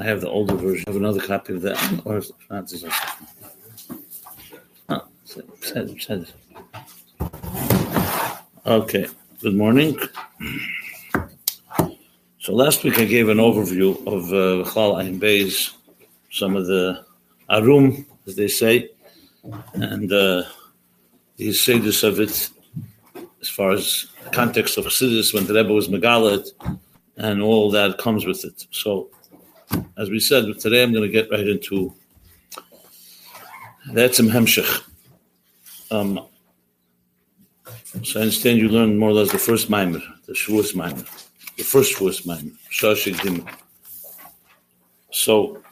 I have the older version. I have another copy of that. Or this one. Oh, said, said. Okay. Good morning. So last week I gave an overview of uh, Ayin Beis, some of the Arum, as they say, and uh, the Yesodis of it, as far as the context of Chassidus when the Rebbe was Megalit, and all that comes with it. So, as we said, today I'm going to get right into that's in Hemshech. Um, so I understand you learned more or less the first Maimer, the Shavuos Maimer the first was mine, Shashik Dimah. So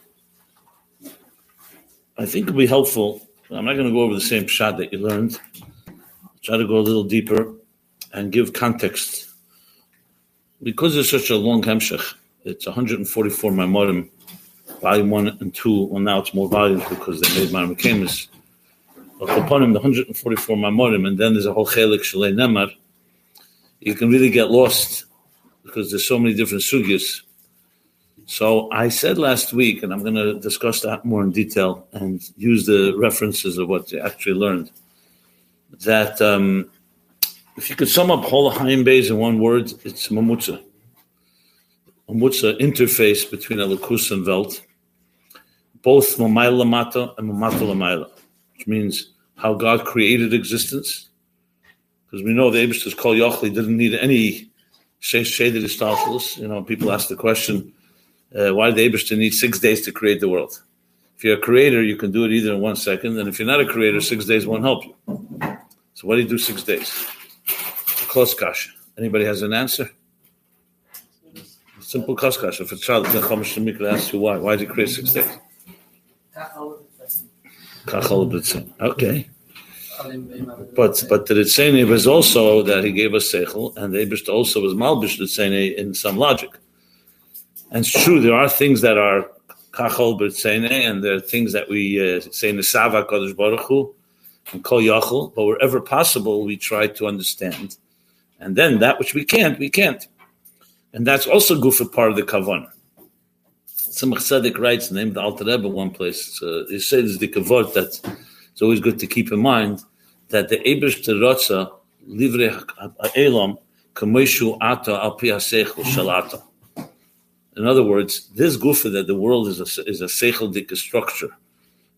I think it'll be helpful. I'm not going to go over the same shot that you learned. I'll try to go a little deeper and give context. Because it's such a long Hemshech, it's 144 Maimorim, volume one and two. Well, now it's more volumes because they made Marim Kamis. Upon him, the 144 Maimorim, and then there's a whole Chelik Shalei Nemar. You can really get lost because there's so many different sugyas. So I said last week, and I'm going to discuss that more in detail and use the references of what you actually learned, that um, if you could sum up Hol Haim Beis in one word, it's Mamutza. Mamutza interface between Elikus and Welt, both Mamayla Lamata and Mamata Lamaila, which means how God created existence. Because we know the Abishtas Kol Yochli didn't need any shaded Istalfus. You know, people ask the question, uh, why did the Abishter need six days to create the world? If you're a creator, you can do it either in one second, and if you're not a creator, six days won't help you. So why do you do six days? Close kasha. Anybody has an answer? Simple kasha. If a child the Chumash Mikra asks you why, why did you create six days? Okay. But but the Ritzene was also that he gave us seichel, and the Ebrish also was malbish Ritzene in some logic. And it's true, there are things that are kachol b'Ritzene, and there are things that we uh, say nesava kodesh baruch hu, and kol yachol. But wherever possible, we try to understand, and then that which we can't, we can't, and that's also for part of the kavan. Some Tzedek writes, named Alter Rebbe, one place. Uh, he says the kavod that it's always good to keep in mind that the Ebrish Terotza Livre Elam Kameshu Ata Al Seichel Shalata. In other words, this gufa that the world is a is a seichel structure.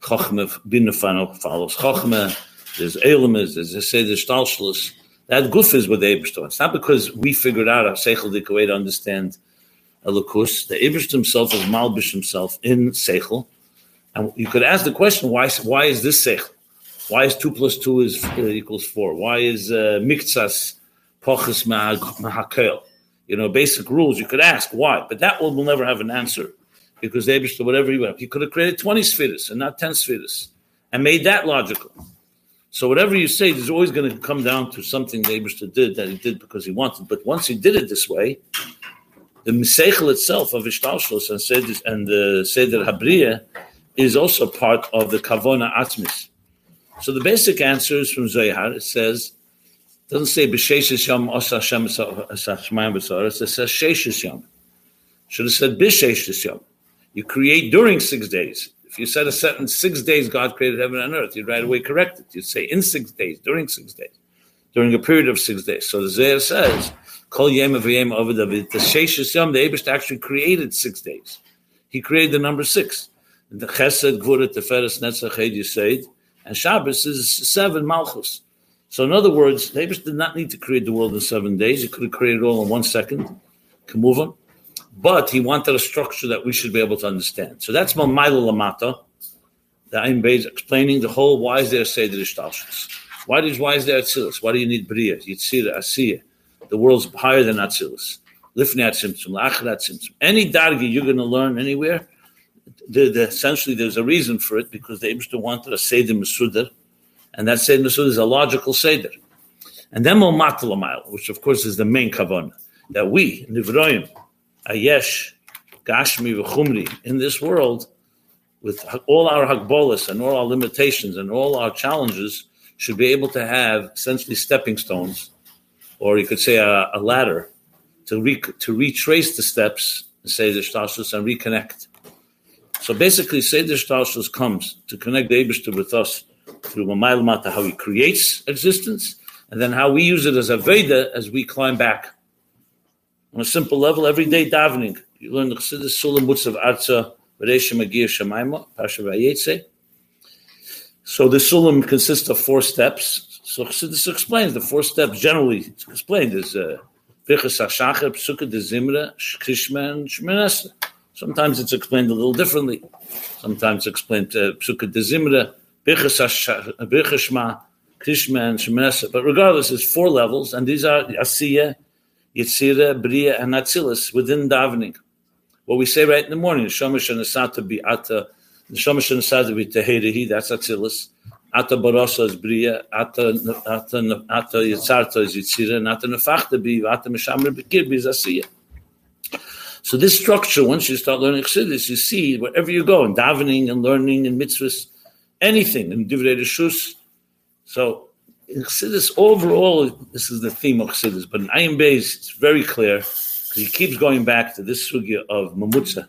Chachme binafano follows Chachme. There's Elamis. There's Seder Stalshlus. That gufa is what the Ebrish It's not because we figured out a seichel dik way to understand a lukus. The Ebrish himself is malbish himself in seichel. And you could ask the question, why, why is this seichel? Why is two plus two is uh, equals four? Why is uh, miktsas pochus mahakel? You know, basic rules. You could ask why, but that one will never have an answer because they to whatever he want. He could have created twenty spheres and not ten spheres, and made that logical. So whatever you say, there's always going to come down to something the Abishta did that he did because he wanted. But once he did it this way, the Miseichel itself of Ishtalshlos and Seder and the Seder Habriya is also part of the Kavona Atmis. So the basic answer is from Zohar. It says, it doesn't say b'sheishis yom osa Hashem shmayim b'tzor. It says sheishis yom. Should have said b'sheishis yom. You create during six days. If you said a sentence, six days God created heaven and earth, you'd right away correct it. You'd say in six days, during six days, during a period of six days. So the Zohar says, Kol yem v'yem over David. The sheishis yom, the Abish actually created six days. He created the number six. The Chesed, Gvura, Teferes, Netzach, Hed and Shabbos is seven Malchus. So, in other words, Davis did not need to create the world in seven days. He could have created it all in one second, can move on. But he wanted a structure that we should be able to understand. So that's Mamayla Lamata, the Ayin Beis explaining the whole why is there Seder Ishtalshus? Why, why is there Atzilus? Why do you need Bria, Yitzira, Asiya? The world's higher than Atzilus. Lifnei Atzimtzum, Lachat Atzimtzum. Any dargi you're going to learn anywhere, the, the, essentially there's a reason for it because the Ibishter wanted a Seder Masudar, and that Seder Masudar is a logical Seder. And then Momatalamayl, which of course is the main kavanah, that we, Nivroim, Ayesh, Gashmi, V'chumri, in this world, with all our hakbolas and all our limitations and all our challenges, should be able to have essentially stepping stones, or you could say a, a ladder, to, re, to retrace the steps and say the shtasus and reconnect So basically, Seder Shtalshus comes to connect the Abishter with us through Mamayel Mata, how he creates existence, and then how we use it as a Veda as we climb back. On a simple level, every day davening. You learn the Chassidus Sulam Mutzav Arza, V'reisha Magir Shemaima, Pasha Vayetze. So the Sulam consists of four steps. So Chassidus explains the four steps generally explained is uh, Birchas HaShachar, Pesukei de Zimra, and. Sometimes it's explained a little differently. Sometimes it's explained uh, Pesukei de Zimra, Shma, Krishma, and Shmenesa. But regardless, it's four levels, and these are Asiya, Yitzira, Bria, and Atzilus within davening. What we say right in the morning, Shomash and Asata be Ata, and Asata be that's Atzilus. Ata Barasa is Bria, Ata Ata Ata Yitzarta is Yitzira, and Ata Nefachta be Ata Meshamr Bekir is Asiya. So this structure, once you start learning Chassidus, you see wherever you go, in davening and learning and mitzvahs, anything, in Divrei Rishus. So Chassidus, overall, this is the theme of Chassidus, but in Ayin Beis, it's very clear, because he keeps going back to this sugya of Mamutza,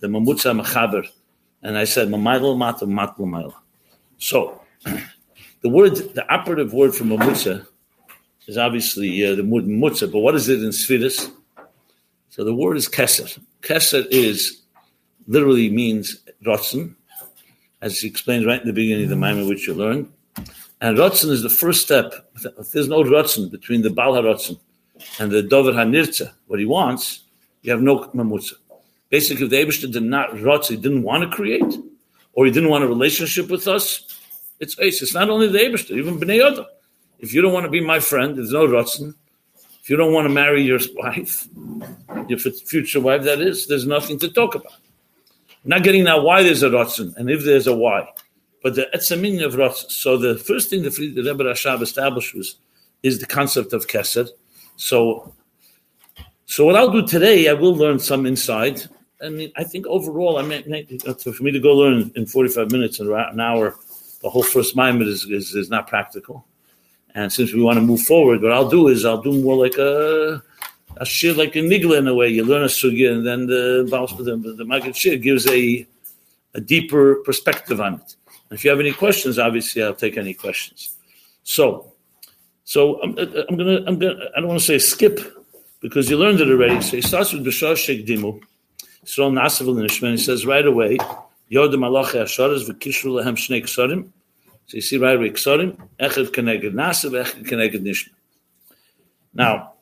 the Mamutza Mechaber. And I said, Mamayla Mata Matla So, the word, the operative word for Mamutza is obviously uh, the word Mamutza, but what is it in Svidus? So the word is keser. Keser is literally means rotzen, as he explains right in the beginning of the Maimon, which you learned. And rotzen is the first step. If there's no rotzen between the Bal HaRotzen and the Dover HaNirtza, what he wants, you have no mamutza. Basically, if the Abishta did not rotz, he didn't want to create, or he didn't want a relationship with us, it's ace. It's not only the Abishta, even Bnei Yoda. If you don't want to be my friend, there's no rotzen, if you don't want to marry your wife, your future wife, that is, there's nothing to talk about. I'm not getting now why there's a Ratzin and if there's a why. But the etzamin of Ratzin. So the first thing the, the Rebbe Rashab established was is the concept of Kesed. So, so what I'll do today, I will learn some inside. I mean, I think overall, I mean, uh, for me to go learn in 45 minutes and an hour, the whole first Maimon is, is, is not practical. And since we want to move forward, what I'll do is I'll do more like a a shir like a nigla in a way. You learn a sugya, and then the the, the Shir gives a a deeper perspective on it. If you have any questions, obviously I'll take any questions. So, so I'm, I'm gonna I'm gonna I don't want to say skip because you learned it already. So he starts with B'shar Sheikh Dimu. Yisrael Nasav Nishman. He says right away, Yodem Malachi Asharas v'kishru lehem shnei ksarim. So you see right away, Ksarim, Echad Keneged Nasav, Echad Keneged Nishma. Now,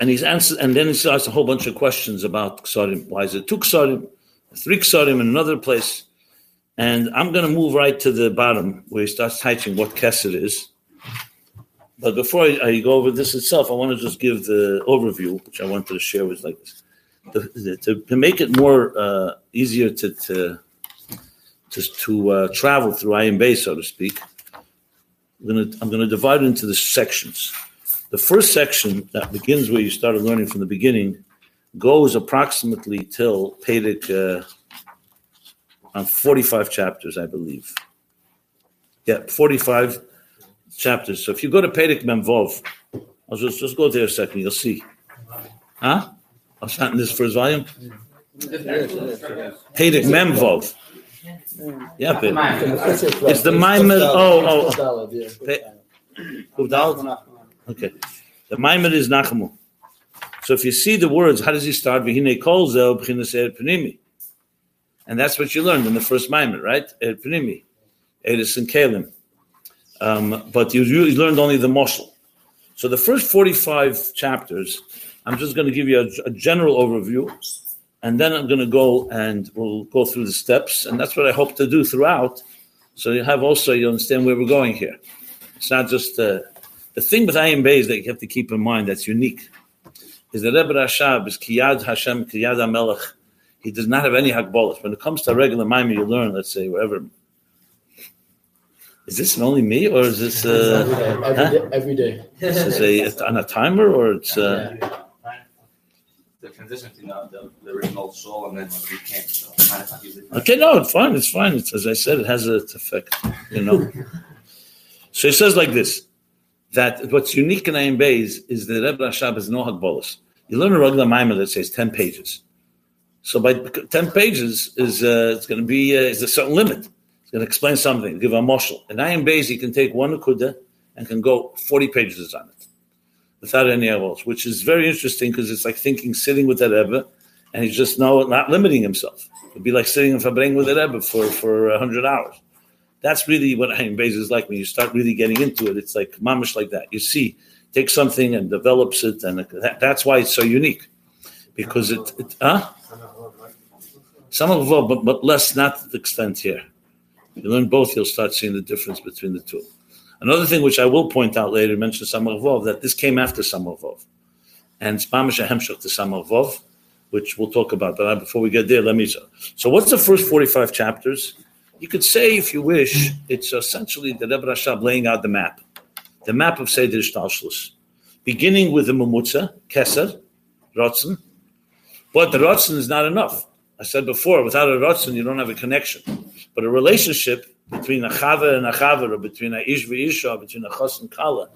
and he's answered, and then he starts a whole bunch of questions about Ksarim. Why is it two Ksarim, three Ksarim in another place? And I'm going to move right to the bottom where he starts teaching what Kesed is. But before I, I, go over this itself, I want to just give the overview, which I wanted to share with like this. The, to, to make it more uh, easier to, to to, to uh, travel through Ayin Beis, so to speak. I'm going to I'm going to divide it into the sections. The first section that begins where you started learning from the beginning goes approximately till Pedic uh, on 45 chapters, I believe. Yeah, 45 chapters. So if you go to Pedic Memvov, I'll just, just go there a second, you'll see. Huh? I'll start in this first volume. Pedic Memvov. Yeah, but it's the Maimon. Oh, oh. oh. Okay. The Maimon is Nachamu. So if you see the words, how does he start? And that's what you learned in the first Maimon, right? Er Pnimi. Edis and Kalim. Um, but you, you learned only the moshel. So the first 45 chapters, I'm just going to give you a, a general overview and then I'm going to go and we'll go through the steps, and that's what I hope to do throughout. So you have also you understand where we're going here. It's not just uh, the thing with Ayin Beis that you have to keep in mind that's unique is that Rebbe Rashab is Kiyad Hashem Kiyad Amelech. He does not have any hakbolas. When it comes to a regular Maimon, you learn, let's say, wherever. Is this only me, or is this uh, every, day, every, huh? day, every day? Is this a, on a timer, or it's? Uh, yeah the transition between the, the, the original soul and then when we came. So okay, no, it's fine. It's fine. It's as I said, it has its effect. You know. so it says like this: that what's unique in Ayin Beis is that Rebbe Rashab is no Hagbolas. You learn a regular Maimon that says ten pages. So by ten pages is uh, it's going to be uh, is a certain limit. It's going to explain something, give a moshel. And Ayin Beis, you can take one akuda and can go forty pages on it without any else, which is very interesting because it's like thinking sitting with that Rebbe, and he's just no not limiting himself. It'd be like sitting in Fabring with a Rebbe for for hundred hours. That's really what Ayin Beis is like when you start really getting into it. It's like mamish like that. You see, take something and develops it, and that, that's why it's so unique because it, it huh? Some of but, but less, not to the extent here. You learn both, you'll start seeing the difference between the two. Another thing which I will point out later, mention Samach Vov, that this came after Samach Vov. And it's Mamish Hemshach to Samach Vov, which we'll talk about. But before we get there, let me. So, what's the first 45 chapters? You could say, if you wish, it's essentially the Rebbe Rashab laying out the map, the map of Seder Shtalshlus, beginning with the Mumutza, Keser, Rotzen. But the Rotzen is not enough. I said before, without a Rotzen, you don't have a connection. But a relationship between a Chava and a Chava, or between a Ish Isha, between a Chos and Kala,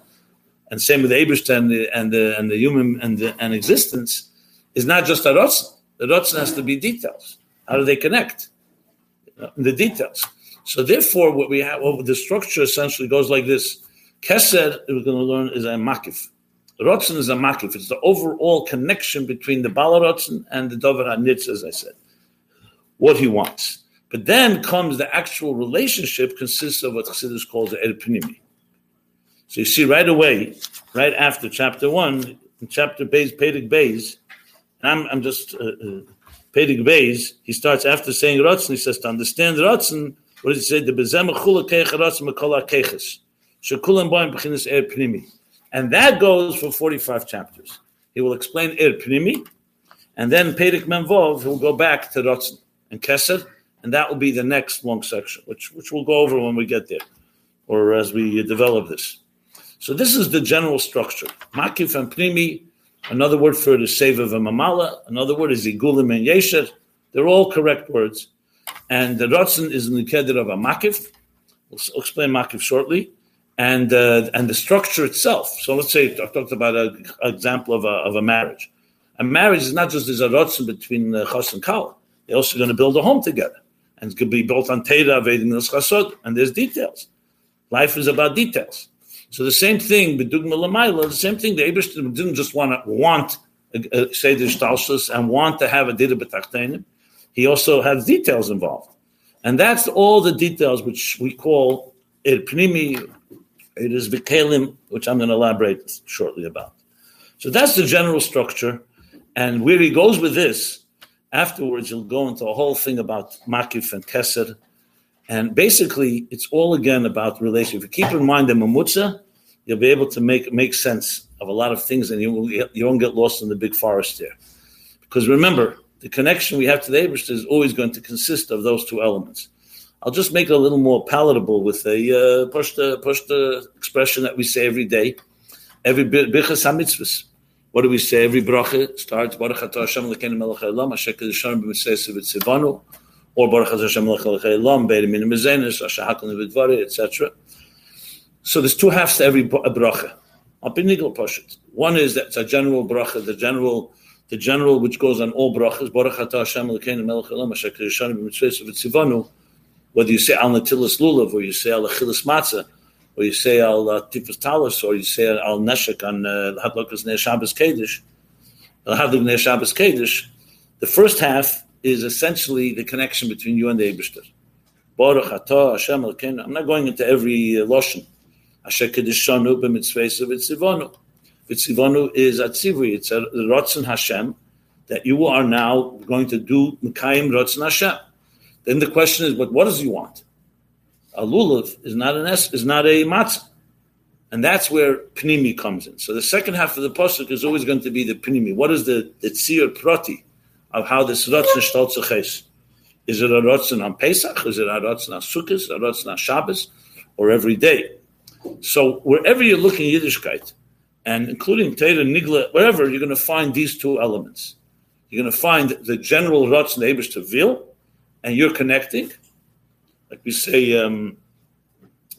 and same with Eberstein and the, and the, and the human and, the, and existence, is not just a Rotzen. The Rotzen has to be details. How do they connect? the details. So therefore, what we have, well, the structure essentially goes like this. Keser, we're going to learn, is a makif. Rotzen is a makif. It's the overall connection between the Bala Rotzen and the Dover HaNitz, as I said. What he wants. But then comes the actual relationship consists of what Chassidus calls the Erpinimi. So you see right away, right after chapter one, in chapter Beis, Pedig Beis, I'm, I'm just uh, uh, Pedig he starts after saying Ratzin, he says to understand Ratzin, what does he say? The Bezem Chula Keich Ratzin Makola Keiches. Shekulam Boim Bechinis Er. And that goes for 45 chapters. He will explain Er and then Pedig Menvov, he will go back to Ratzin and Keser, and that will be the next long section, which, which we'll go over when we get there, or as we develop this. So this is the general structure. Makif and Pnimi, Another word for it is Seva V'Mamala. Another word is Igulim and Yesher. They're all correct words. And the Ratzin is in the Keder of a Makif. We'll explain Makif shortly. And uh, and the structure itself. So let's say I talked about an example of a, of a marriage. A marriage is not just there's a Ratzin between uh, and Kala. They're also going to build a home together. And it's going to be built on Teda, Vedin, Chasod. And there's details. Life is about details. So the same thing, the same thing, the Abishtim didn't just want uh, uh, to want a, a Seder Shtalshus and want to have a Dida B'tachtenim. He also has details involved. And that's all the details which we call it Pnimi, it is Bikalim, which I'm going to elaborate shortly about. So that's the general structure. And where he goes with this, afterwards you'll go into a whole thing about Makif and Keser and basically, it's all again about relationship. If you keep in mind the mamutza, you'll be able to make make sense of a lot of things, and you you won't get lost in the big forest there. Because remember, the connection we have to the Abrish is always going to consist of those two elements. I'll just make it a little more palatable with a uh, push the expression that we say every day. Every bichas. What do we say? Every bracha starts Baruch Atah Hashem Lekeinu Melech Haolam Asher Kedushanim B'Mitzvah V'Tzivanu or Baruch Hashem Lam, Beit Min Mezenis, Ashahakon Vidvari, etc. So there's two halves to every bracha. One is that it's a general bracha, the general, the general which goes on all brachas. Baruch Atah Hashem Elokeinu Melech Haolam Asher Kedushanim B'Mitzvah V'Tzivanu. Whether you say Al Natilas Lulav, or you say Al Achilas Matzah, or you say Al uh, Tifas Talis, or you say Al Neshek on uh, Hadlakas Neh Shabbos Kedish, Al Hadlik Neh Shabbos Kedish. The first half is essentially the connection between you and the Eibishter. Baruch atah Hashem Elkeinu. I'm not going into every uh, lashon. Asher kedishanu b'mitzvesa v'tzivonu. V'tzivonu is atzivri. It's a rotzen Hashem that you are now going to do mekayim rotzen Hashem. Then the question is, but what does he want? A lulav is not an es, is not a matzah. And that's where pnimi comes in. So the second half of the pasuk is always going to be the pnimi. What is the, the tzir prati? of how this Ratzon Shtolzach is. Is it a Ratzon on Pesach? Is it a Ratzon on Sukkot? A Ratzon on Shabbos? Or every day? So wherever you're looking Yiddishkeit, and including Teda, Nigla, wherever, you're going to find these two elements. You're going to find the general Abish to Vil, and you're connecting. Like we say, um,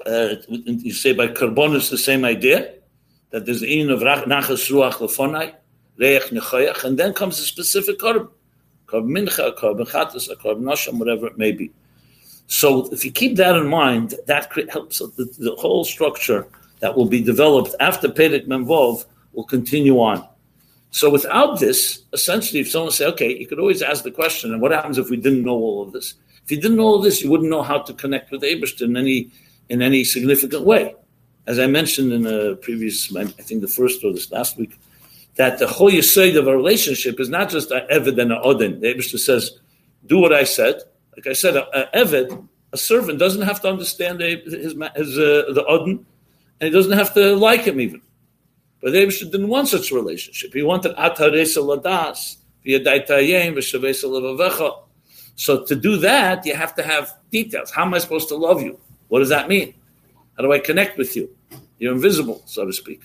uh, you say by Karbonus the same idea, that there's the in of Nachas Ruach Lefonai, Reach Nechoyach, and then comes a specific carbon korban mincha, korban chatas, korban nasham, whatever it may be. So if you keep that in mind, that helps the, the whole structure that will be developed after Pedek Memvov will continue on. So without this, essentially, if someone say, okay, you could always ask the question, and what happens if we didn't know all of this? If you didn't know all this, you wouldn't know how to connect with Abishter in any in any significant way. As I mentioned in a previous, I think the first or this last week, that the whole yesod of a relationship is not just an eved and an odin. The says, do what I said. Like I said, an eved, a servant, doesn't have to understand his, his uh, the odin, and he doesn't have to like him even. But the didn't want such a relationship. He wanted ataresa ladas, so to do that, you have to have details. How am I supposed to love you? What does that mean? How do I connect with you? You're invisible, so to speak.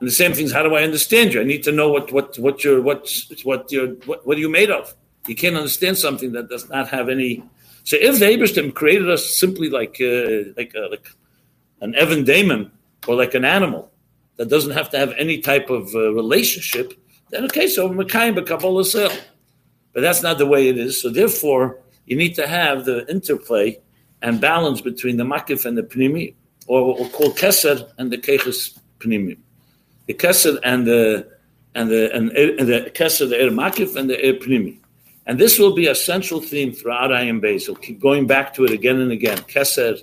And the same thing is how do I understand you? I need to know what what what you're what what you're what, what are you made of? You can't understand something that does not have any. So if the Abraham created us simply like uh, like uh, like an Evan Damon or like an animal, that doesn't have to have any type of uh, relationship, then okay, so Mekayim Kabbalah sale. But that's not the way it is. So therefore, you need to have the interplay and balance between the makif and the pnimi, or what we'll call keser and the keches pnimi. The keser and the and the and, and the keser, the er makif and the er pnimi. And this will be a central theme throughout Ayin Beis. We'll keep going back to it again and again. Keser,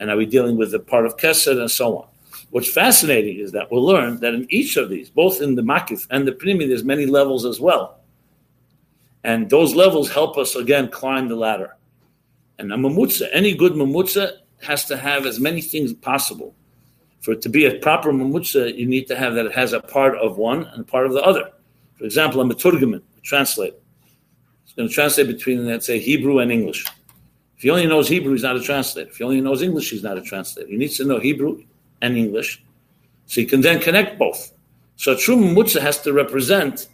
and are we dealing with the part of keser and so on. What's fascinating is that we'll learn that in each of these, both in the makif and the primi, there's many levels as well. And those levels help us again climb the ladder. And a mamutza, any good mamutza has to have as many things possible. For it to be a proper mamutza, you need to have that it has a part of one and part of the other. For example, a maturgaman, a translator. It's going to translate between, let's say, Hebrew and English. If he only knows Hebrew, he's not a translator. If he only knows English, he's not a translator. He needs to know Hebrew and English. So he can then connect both. So a true mumutza has to represent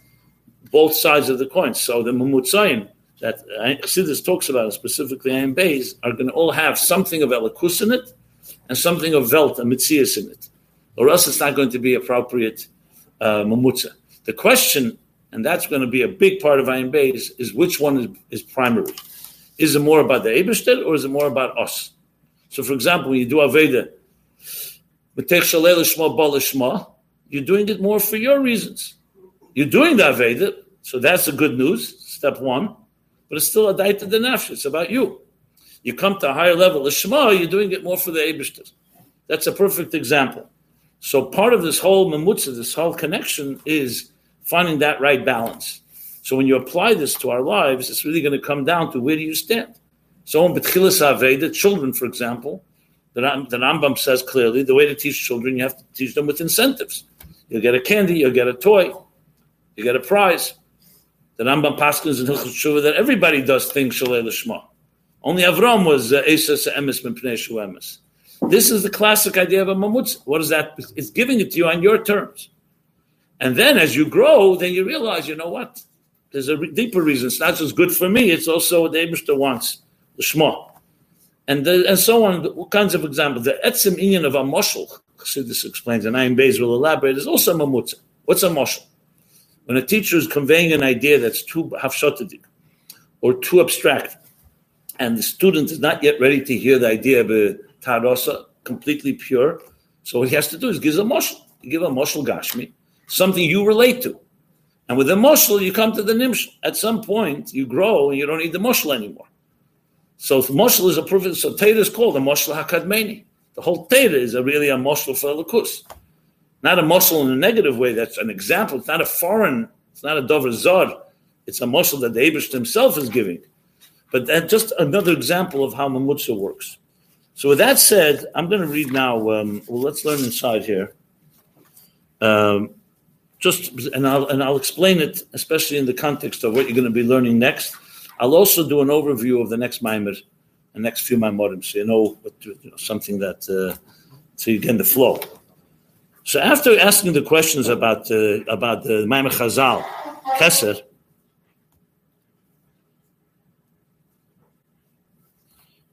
both sides of the coin. So the mumutzayim that Siddur talks about, specifically Ayin Beis, are going to all have something of elikus in it and something of velt and mitzias in it. Or else it's not going to be appropriate uh. The question, and that's going to be a big part of Ayin Beis, is which one is, is primary. Is it more about the Eberstedt or is it more about us? So, for example, when you do Aveda, you're doing it more for your reasons. You're doing the Aveda, so that's the good news, step one. But it's still a daita the nafsh. It's about you. You come to a higher level. Lishma, you're doing it more for the Abishter. That's a perfect example. So part of this whole mamutza, this whole connection, is finding that right balance. So when you apply this to our lives, it's really going to come down to where do you stand. So in Betchilas Aveda, children, for example, the, the Rambam says clearly the way to teach children, you have to teach them with incentives. You'll get a candy, you'll get a toy, you get a prize. The Rambam Paskins in Hilchot Shuvah that everybody does things Shalei Lishma. Only Avram was uh, Esas Emes Mipnei Emes. This is the classic idea of a mamutz. What is that? It's giving it to you on your terms. And then as you grow, then you realize, you know what? There's a deeper reason. It's not just good for me, it's also what the Abishta wants, the Shema and the, and so on. All kinds of examples. The etzim inyan of a moshel, this explains, and Ayin Beis will elaborate, is also a mamutza. What's a moshel? When a teacher is conveying an idea that's too hafshotadik or too abstract, and the student is not yet ready to hear the idea of a tarosa, completely pure, so what he has to do is give a moshel. give a moshel gashmi, something you relate to. And with the moshel, you come to the nimsh. At some point, you grow and you don't need the moshel anymore. So Moshel is a proof. So Teda is called a Moshel Hakadmeni. The whole Teda is a really a Moshel for Lakus. Not a muscle in a negative way. That's an example. It's not a foreign. It's not a Dover Zod. It's a muscle that the Abish himself is giving. But that's just another example of how Mamutza works. So with that said, I'm going to read now. Um, well, let's learn inside here. Um, just and I'll and I'll explain it, especially in the context of what you're going to be learning next. I'll also do an overview of the next Maimer, the next few Maimorim, so you know, what, you know something that, uh, so you get in the flow. So after asking the questions about uh, about the Maimer Chazal, Keser,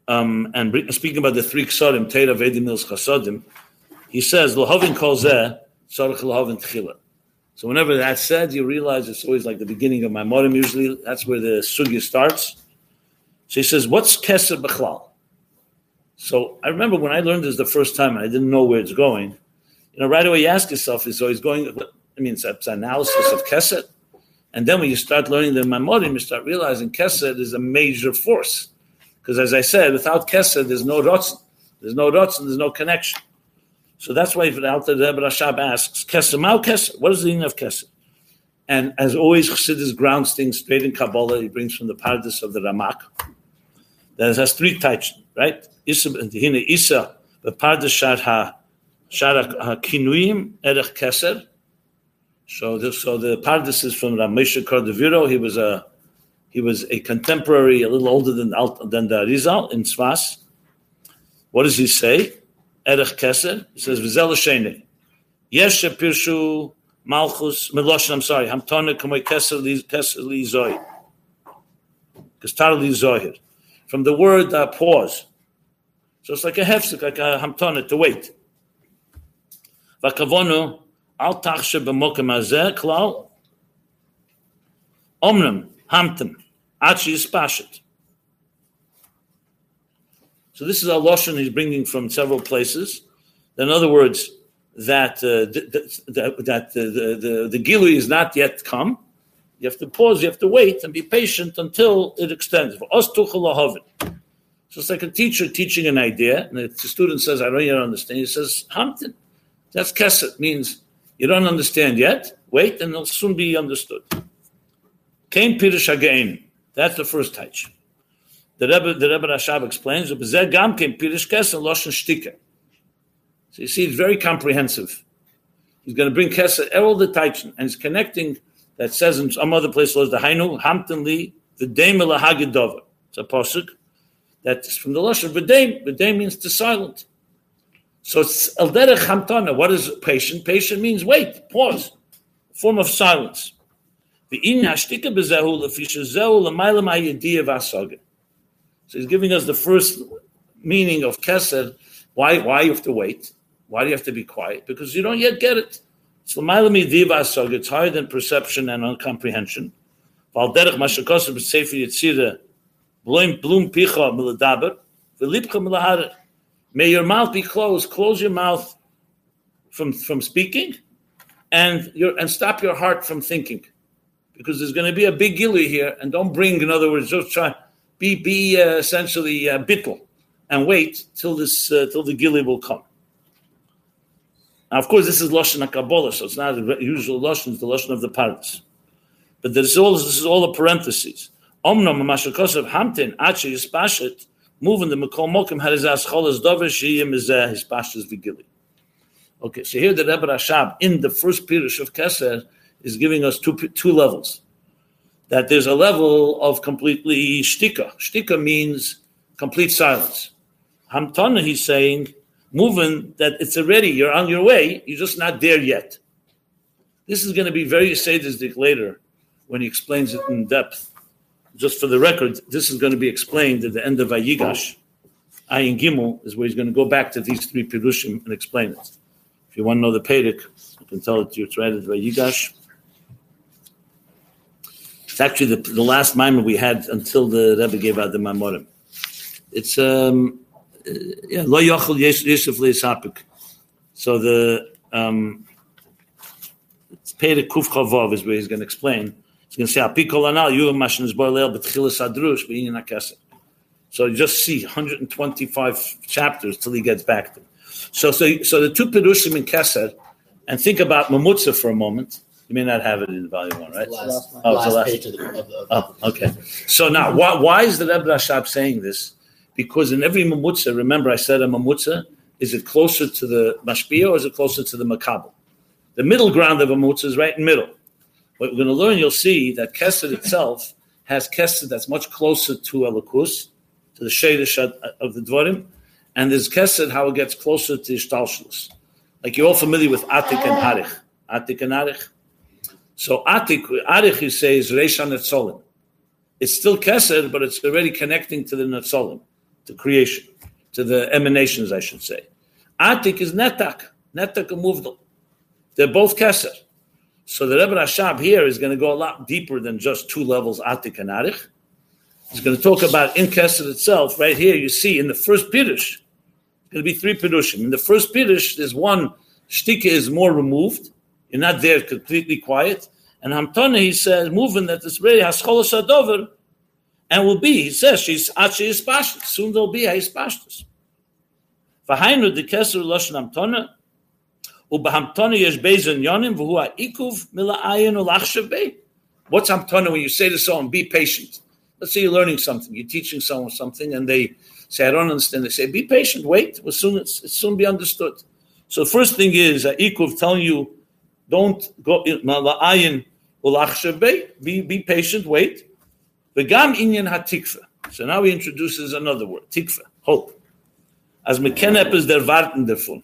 um, and speaking about the three ksadim, Teira, Vedim, Mills, Chasadim, he says, L'hovin kol zeh, tzarech l'hovin tchila. So whenever that's said, you realize it's always like the beginning of my modem. Usually, that's where the sugya starts. So he says, "What's keser b'chlal?" So I remember when I learned this the first time, and I didn't know where it's going. You know, right away you ask yourself, "Is he's going?" I mean, it's, it's analysis of keser, and then when you start learning the Maimorim, you start realizing keser is a major force. Because as I said, without keser, there's no rotzen. There's no rotzen. There's no connection. So that's why the Alter Rebbe Rashab asks, Kesser, Mao Kesser, what is the meaning of Kesser? And as always, Chassidus grounds things straight in Kabbalah. He brings from the Pardes of the Ramak. That has three types, right? Isa, Hine Isa, the Pardes Shar Ha, Shar HaKinuyim, Erech Kesser. So so the Pardes is from Ramesha Cordovero. He was a he was a contemporary, a little older than than the Arizal in Sfas. What does he say? Erech Keser. He says, Vizel Shene. Yesh Pirshu Malchus Meloshin, I'm sorry, Hamtona Kamoy Keser Li Zoy. Kestar Li Zohir. From the word uh, pause. So it's like a hefsek, like a hamtona, to wait. Vakavonu, al tachshe b'mokem hazeh, klal, omnem, hamtem, achi yispashet. So this is a lashon he's bringing from several places. In other words, that uh, that, that the, the, the, the is not yet come. You have to pause, you have to wait and be patient until it extends. For us to So it's like a teacher teaching an idea, and the student says, I don't yet understand. He says, Hampton. That's keset, means you don't understand yet. Wait, and it'll soon be understood. Came Pirish again. That's the first touch. The Rebbe, the Rebbe Rashab explains, Gam came Pirish Kesser Loshen Shtika. So you see, it's very comprehensive. He's going to bring Kesser, all the types, and he's connecting that says in some other place, the Hainu, the Dame Hagidova. It's a posuk that's from the Lashon V'Dame. V'Dame means to silent. So it's Elderech Hamtana. What is patient? Patient means wait, pause, form of silence. The in hashtika bezehu lefisha zehu l'maylam hayediyah v'asaga. So he's giving us the first meaning of Kesed. Why, why you have to wait? Why do you have to be quiet? Because you don't yet get it. So It's higher than perception and uncomprehension. May your mouth be closed. Close your mouth from, from speaking and your and stop your heart from thinking. Because there's going to be a big gilly here, and don't bring, in other words, just try be be uh, essentially uh, bittel and wait till this uh, till the gili will come. Now, of course, this is lashon Kabbalah, so it's not usual lashon; it's the lashon of the parents. But there's all this is all the parentheses. Hamtin achi moving the mekol mokim had uh, his ascholas dover shiyim is his pashas vigili. Okay, so here the Rebbe Rashab in the first pirush of Keser is giving us two two levels that there's a level of completely shtika. Shtika means complete silence. Hamtana, he's saying, moving that it's already, you're on your way, you're just not there yet. This is going to be very sadistic later when he explains it in depth. Just for the record, this is going to be explained at the end of Ayigash. Ayin Gimel is where he's going to go back to these three Pirushim and explain it. If you want to know the Pedic, I can tell it to you. It's right at Vayigash. It's actually the, the last mimer we had until the Rebbe gave out the Mamorim. It's um, uh, yeah, lo yochel yisuf leisapik. So the um, it's a kuf chavov is where he's going to explain. He's to say apikol anal you mashin boilel betchilas adrush bein akasset. So you just see 125 chapters till he gets back to. It. So so so the two perushim in Keser, and think about mamutza for a moment. You may not have it in volume one, right? Last, Oh, last the last- page of the, of the, of Oh, okay. So now, why, why is the Rebbe Rashab saying this? Because in every mamutza, remember I said a mamutza, is it closer to the mashpia or is it closer to the makabel? The middle ground of a mamutza is right in the middle. What we're going to learn, you'll see that kesed itself has kesed that's much closer to elikus, to the shadish of the dvarim, and there's kesed how it gets closer to ishtalshlus. Like you're all familiar with atik and arich. Atik and arich. So atik, arich, you say, is reisha netzolim. It's still kesed, but it's already connecting to the netzolim, to creation, to the emanations, I should say. Atik is netak, netak and muvdal. They're both kesed. So the Rebbe Rashab here is going to go a lot deeper than just two levels Atik and Arich. He's going to talk about in Kesed itself. Right here, you see in the first Pirush, going to be three Pirushim. In the first Pirush, there's one Shtika is more removed. You're not there completely quiet. And Hamtana, he says, moving that this really Hascholos Adover, and will be, he says, she's Achi Ispashtus. Soon there'll be Ispashtus. V'hainu de Keser Lashon Hamtana, Ubahamtana yesh bezin ha'ikuv mila'ayin. What's Hamtana when you say to someone, be patient? Let's say you're learning something, you're teaching someone something, and they say, I don't understand. They say, be patient, wait, it will soon, it soon be understood. So the first thing is, Ikuv telling you, don't go, mala'ayin ulachshav be, be patient, wait. V'gam inyan ha'tikva. So now he introduces another word, tikva, hope. As mekenep is der warten davon.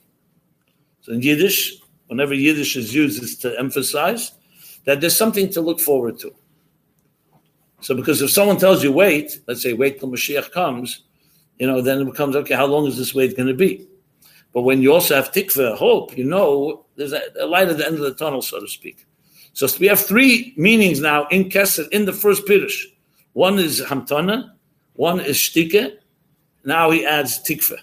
So in Yiddish, whenever Yiddish is used, it's to emphasize that there's something to look forward to. So because if someone tells you wait, let's say wait till Mashiach comes, you know, then it becomes okay. How long is this wait going to be? But when you also have tikva, hope, you know, there's a, a, light at the end of the tunnel, so to speak. So we have three meanings now in Kesed in the first Pirish. One is Hamtana, one is Shtike. Now he adds tikva.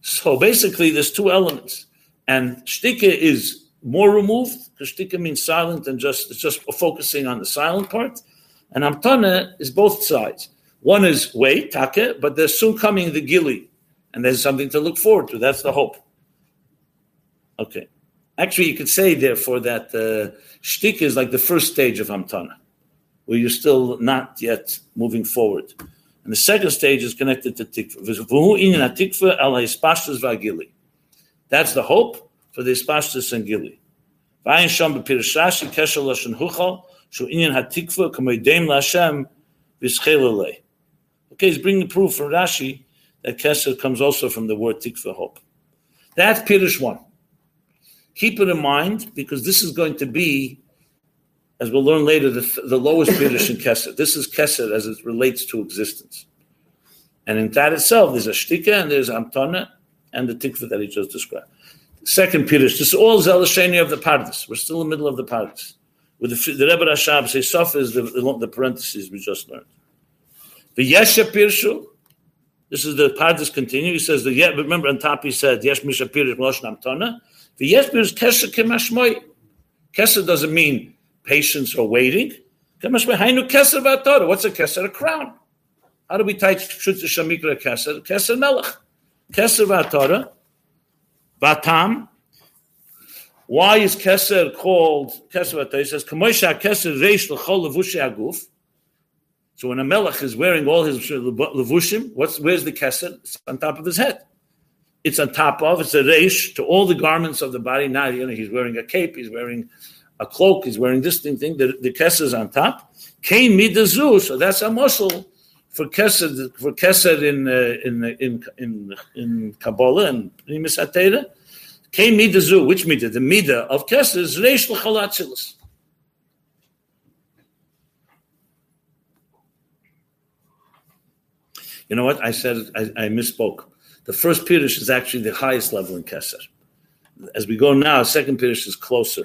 So basically, there's two elements. And shtika is more removed because shtika means silent and just it's just focusing on the silent part. And amtana is both sides. One is wait, take, but there's soon coming the gili, and there's something to look forward to. That's the hope. Okay. Actually, you could say, therefore, that uh, shtik is like the first stage of amtana, where you're still not yet moving forward. And the second stage is connected to tikva. That's the hope for the Ispashtus and Gili. Okay, he's bringing proof from Rashi that Kesher comes also from the word Tikva, hope. That's Pirish one. Keep it in mind because this is going to be, as we'll learn later, the, the lowest Pirish in Kesher. This is Kesher as it relates to existence. And in that itself, there's a shtika and there's amtana and the tikva that he just described. Second Pirush, this is all Zelasheni of the Pardes. We're still in the middle of the Pardes. With the, the Rebbe Rashab says, Sof is the, the, the, parentheses we just learned. The Yesha Pirshu, this is the Pardes continue. He says, the remember on top he said, Yesh Misha Pirush Moshe Namtona. The Yesh Pirush Kesha Kemashmoy. Kesha doesn't mean patience or waiting. What's a Kesha? A crown. How do we tie Shutza Shamikra Kesha? Kesha Melech. Keser v'atara, vatam. Why is Keser called Keser v'atara? He says, Kamosha Keser reish l'chol levushi aguf. So when a melech is wearing all his levushim, what's where's the Keser? It's on top of his head. It's on top of, it's a reish to all the garments of the body. Now, you know, he's wearing a cape, he's wearing a cloak, he's wearing this thing, thing. The, the Keser is on top. Kain midazu, so that's a muscle for Kesed for Kesed in uh, in in in in Kabbalah and Primus Atera, came Mida Zu. Which Mida? The Mida of Kesed is Reish L'Chalatzilus. You know what? I said I, I misspoke. The first Pirush is actually the highest level in Kesed. As we go now, second Pirush is closer,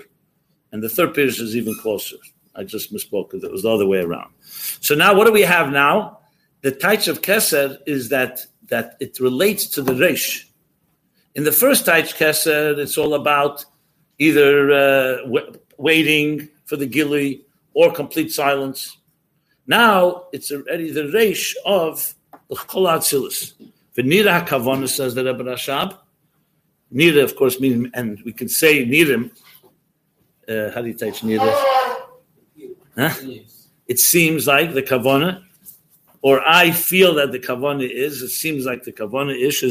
and the third Pirush is even closer. I just misspoke because it was the other way around. So now, what do we have now? The Taich of Keser is that that it relates to the Reish. In the first Taich Keser, it's all about either uh, w- waiting for the Gili or complete silence. Now it's already the Reish of the Cholat Silas. V'nira HaKavona says the Rebbe Rashab. Nira, of course, means, and we can say Nirim. Uh, how do you teach Nira? Huh? It seems like the Kavona or I feel that the kavana is, it seems like the kavana is,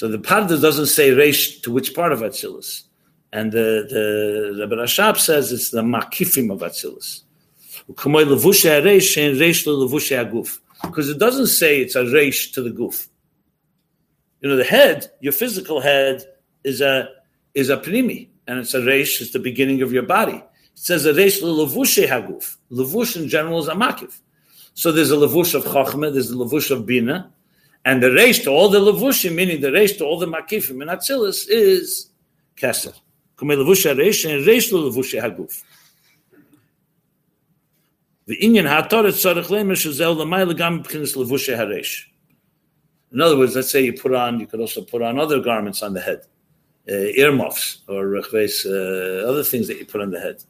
so the Parda doesn't say reish to which part of Atzilus. And the, the Rebbe Rashab says it's the makifim of Atzilus. Because it doesn't say it's a reish to the goof. You know, the head, your physical head, is a is a primi, and it's a reish, it's the beginning of your body. Says a reish levushe haguf. Levush in general is a makif. So there's a levush of chachma, there's a levush of bina, and the reish to all the levushim, meaning the reish to all the makifim and Atzilus is Keser. Kume levushe hareish and reish lo levushe haguf. The Inyan ha'atoret tzarech lemer shazel l'mayla gam b'chinas levushe hareish. In other words, let's say you put on, you could also put on other garments on the head, uh, earmuffs or uh, other things that you put on the head.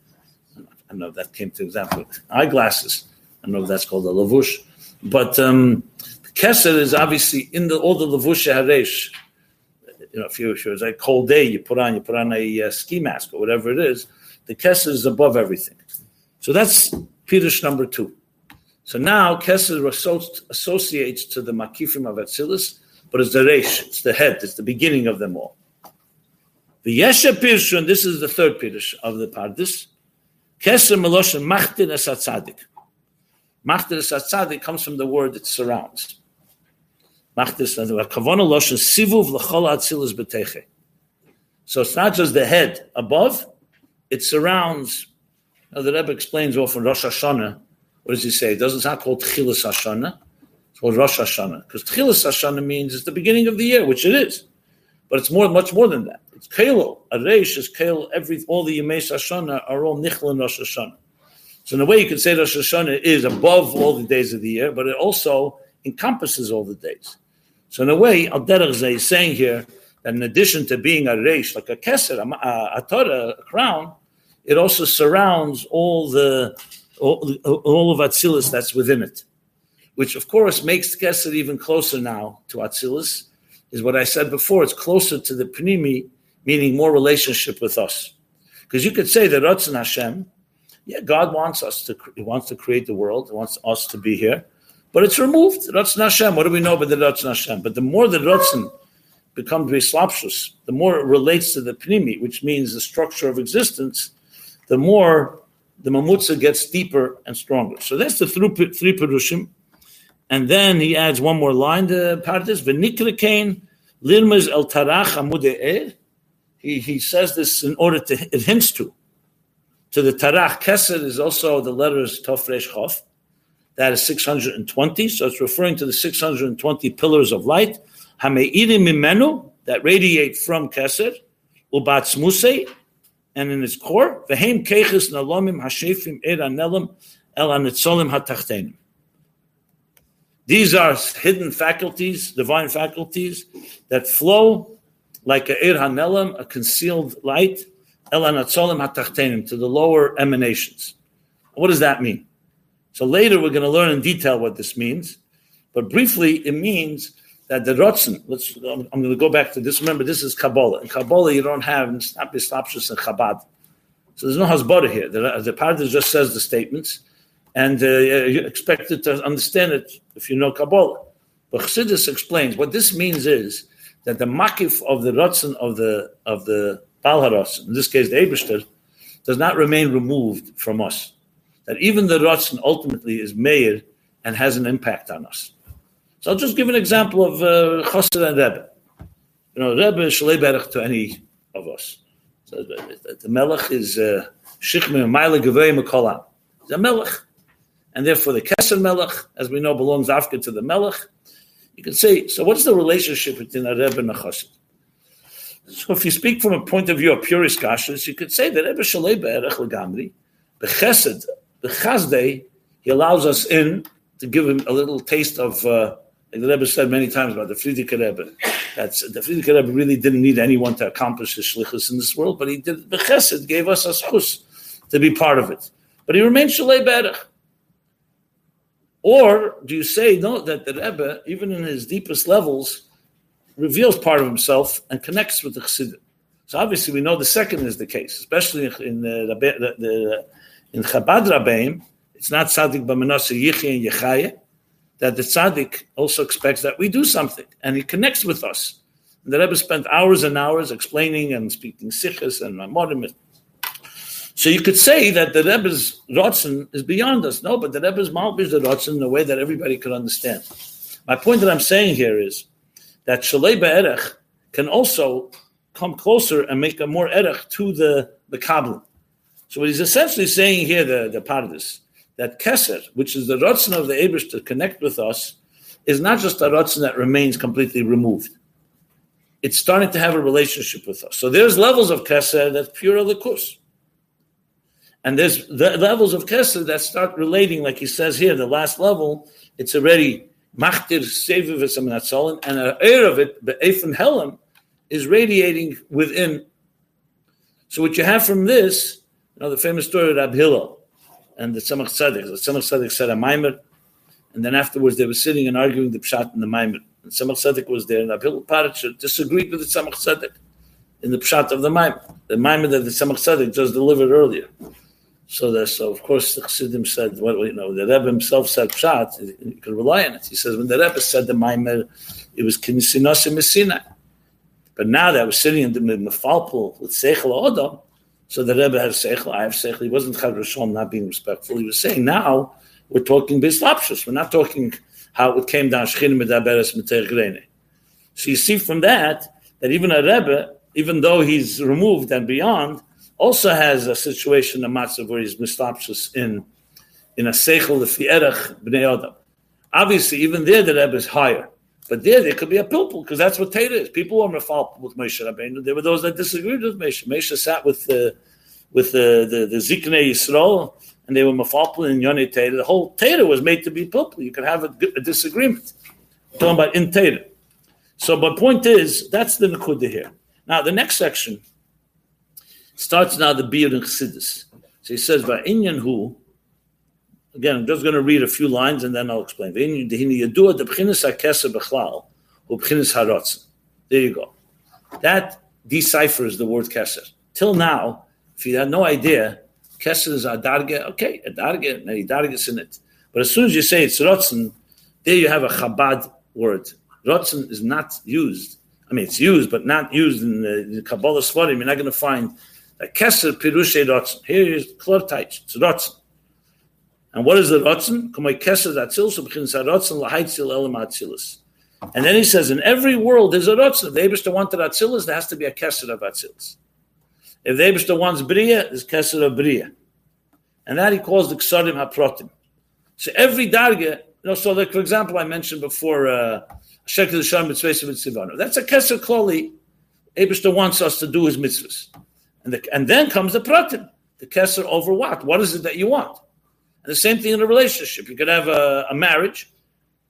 I don't know if that came to example. Eyeglasses. I don't know if that's called a lavush. But um, Keser is obviously in the all the lavush haresh. You know, if you if it's a cold day, you put on you put on a uh, ski mask or whatever it is. The Keser is above everything. So that's Pirush number two. So now Keser associates to the Makifim of Atzilus, but it's the Reish, it's the head, it's the beginning of them all. The Yesha Pirshun, this is the third Pirush of the Pardes. Keser Meloshin Machtin Es Atzadik. Machtin Es Atzadik comes from the word that surrounds. Machtin Es Kavona Loshin Sivuv L'chol Atzilus B'teche. So it's not just the head above, it surrounds. Now the Rebbe explains often Rosh Hashanah what does he say? It doesn't, it's not called Tchilas Hashanah. It's called Rosh Hashanah. Because Tchilas Hashanah means it's the beginning of the year, which it is. But it's more, much more than that. It's Kelo. Areish is Kelo. Every, all the Yemei Hashanah are all Nichel and Rosh Hashanah. So in a way, you could say Rosh Hashanah is above all the days of the year, but it also encompasses all the days. So in a way, Al Derech is saying here that in addition to being a reish, like a keser, a, a Torah, a crown, it also surrounds all the all, all of Atzilus that's within it, which of course makes Keser even closer now to Atzilus, is what I said before. It's closer to the Pnimi, meaning more relationship with us. Because you could say that Ratzon Hashem, yeah, God wants us to, He wants to create the world, He wants us to be here, but it's removed. Ratzon Hashem, what do we know about the Ratzon Hashem? But the more the Ratzon becomes Rislapshus, the more it relates to the Pnimi, which means the structure of existence, the more the mamutza gets deeper and stronger. So that's the three, three perushim. And then he adds one more line to Pardes, V'nikrekain lirmez el tarach amudeh he, he says this in order to, it hints to. To the tarach keser is also the letters tofresh chof. That is 620. So it's referring to the 620 pillars of light. Hameirim mimenu, that radiate from keser. Ubat musei, and in its core, v'heim keches nalomim hashefim er anelim el hatachtenim. These are hidden faculties, divine faculties, that flow like a ir hanelim, a concealed light, hatachtenim, to the lower emanations. What does that mean? So later we're going to learn in detail what this means, but briefly it means that the Rotzen, let's, I'm, I'm going to go back to this. Remember, this is Kabbalah. In Kabbalah, you don't have Snapis, and Chabad. So there's no Hasbara here. The, the Pardah just says the statements, and uh, you expect it to understand it if you know Kabbalah. But Chassidus explains what this means is that the makif of the Rotzen of the of the Bal in this case the Eberster, does not remain removed from us. That even the Rotzen ultimately is made and has an impact on us. So I'll just give an example of uh, Chassid and Rebbe. You know, Rebbe is Shalei to any of us. So the, the Melech is uh, Shichme Maile Gevei Mekolam. A Melech. And therefore the Keser Melech, as we know, belongs after to the Melech. You can say, so what's the relationship between a Rebbe and a Chassid? So if you speak from a point of view of purist kashrus, you could say that Rebbe Shalei Be'erech Legamri, the Chesed, the Chazdei, he allows us in to give him a little taste of uh, like the Rebbe said many times about the Frierdiker Rebbe, that's the Frierdiker Rebbe really didn't need anyone to accomplish his shlichus in this world, but he did the Chesed gave us a schus to be part of it. But he remained shalei berech. Or do you say no that the Rebbe, even in his deepest levels, reveals part of himself and connects with the Chassidim? So obviously we know the second is the case, especially in the, the, the in Chabad Rabbeim, it's not Tzaddik B'Manasseh Yichi and Yechayah, that the tzaddik also expects that we do something, and he connects with us. And the Rebbe spent hours and hours explaining and speaking sikhs and mamorim. So you could say that the Rebbe's rotzen is beyond us. No, but the Rebbe's malbish the rotzen in a way that everybody could understand. My point that I'm saying here is that shalei be'erech can also come closer and make a more erech to the the kabbalah. So what he's essentially saying here, the the Pardes, that Keser, which is the Ratzon of the Abish to connect with us, is not just a Ratzon that remains completely removed. it's starting to have a relationship with us. So there's levels of Keser that's pure Likus. And there's the levels of Keser that start relating, like he says here, the last level, it's already Machtir Sevivis and an air of it, the Ephraim Helam, is radiating within. So what you have from this, you know, the famous story of Rab Hillel and the Tzemach Tzedek. The Tzemach Tzedek said a Maimer, and then afterwards they were sitting and arguing the Pshat and the Maimer. And Tzemach Tzedek was there, and Rab Hillel Paritcher disagreed with the Tzemach Tzedek in the Pshat of the Maimer. The Maimer that the Tzemach Tzedek just delivered earlier. So that so of course the Chassidim said, what you know, the Rebbe himself said pshat, you could rely on it. He says when the Rebbe said the Maimer, it was kinisinos Sinai. But now that I was sitting in the Mefalpul with Seichel Odom, so the Rebbe has Seichel, I have Seichel. He wasn't Chad not being respectful. He was saying now we're talking Bislapshus. We're not talking how it came down Shchinim Medaberes Meter So you see from that that even a Rebbe, even though he's removed and beyond, also has a situation, a matzah, where he's mislapshus in in a seichel lefi erech bnei adam. Obviously, even there the Rebbe is higher. But there, there could be a pilpul, because that's what Torah is. People were mafal with Moshe Rabbeinu. There were those that disagreed with Moshe. Moshe sat with the with the the, the Ziknei Yisrael, and they were mafalpul in Yoni Torah. The whole Torah was made to be pilpul. You could have a, a disagreement. talking about in Torah. So, my point is, that's the Nakuda here. Now, the next section starts now the beard in Chassidus. So he says, "Va'inyan hu." Again, I'm just going to read a few lines and then I'll explain. There you go. That deciphers the word keser. Till now, if you had no idea, keser is a darge. Okay, a darge, many darges in it. But as soon as you say it's rotzen, there you have a Chabad word. Rotzen is not used. I mean, it's used, but not used in the, the Kabbalah Svarim. You're not going to find a keser pirushe rotzen. Here is klortite. It's rotzen. And what is the rotzen? And then he says, in every world there's a rotzen. If the Abishta wanted Atzilus, there has to be a keser of Atzilus. If the Abishta wants Bria, there's keser of Bria. And that he calls the Ksarim HaProtim. So every darga, you know, so like for example, I mentioned before, uh, the Shem Mitzvah That's a keser kloli. Abishta wants us to do his mitzvahs. And, the, and then comes the Protim, the keser over what? What is it that you want? And the same thing in a relationship. You could have a, a marriage.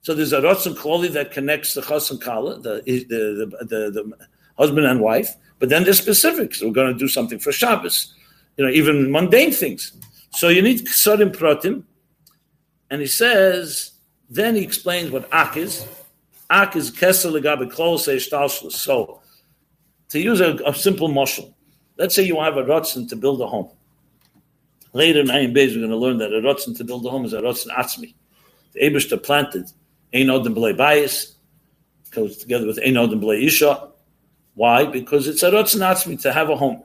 So there's a Ratzon Kloli that connects the Chas and Kala, the, the, the, the, husband and wife. But then there's specifics. We're going to do something for Shabbos, you know, even mundane things. So you need Ksarim Pratim. And he says, then he explains what Ak is. Ak is Kesel Legabe Klol So to use a, a simple moshel, let's say you have a Ratzon to build a home. Later in Ayin Beis, we're going to learn that a rotzen to build a home is a rotzen atzmi. The Abishta planted Ein Odin B'lei Bayis, goes together with Ein Odin B'lei Isha. Why? Because it's a rotzen atzmi to have a home.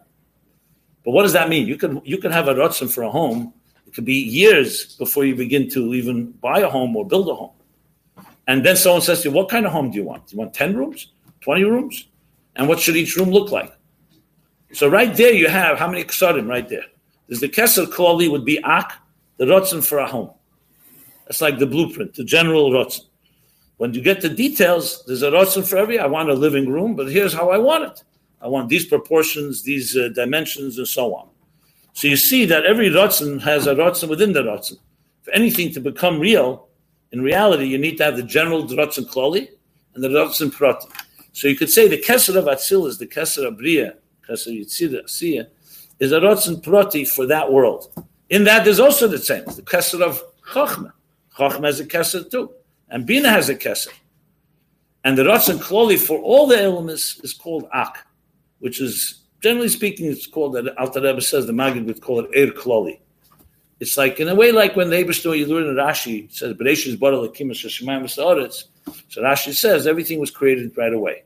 But what does that mean? You can you can have a rotzen for a home. It could be years before you begin to even buy a home or build a home. And then someone says to you, "What kind of home do you want? Do you want ten rooms, twenty rooms, and what should each room look like?" So right there, you have how many ksarim right there. There's the Kesser Klali would be Ak, the Rotzen for a home. That's like the blueprint, the general Rotzen. When you get the details, there's a Rotzen for every. I want a living room, but here's how I want it. I want these proportions, these uh, dimensions, and so on. So you see that every Rotzen has a Rotzen within the Rotzen. For anything to become real, in reality, you need to have the general Rotzen Klali and the Rotzen Prati. So you could say the Kesser of Atzil is the Kesser of Bria, Kesser Yitzira, is a Rotzen Proti for that world. In that, there's also the same, the Kesser of Chochmah. Chochmah has a Kesser too. And Bina has a Kesser. And the Rotzen Kloli for all the elements is called Ak, which is, generally speaking, it's called, that Alter Rebbe says, the Maggid would call it Er Kloli. It's like, in a way, like when the Eberstone, you learn in Rashi, says, Bereshit Bara Lakim Shemaim So Rashi says everything was created right away.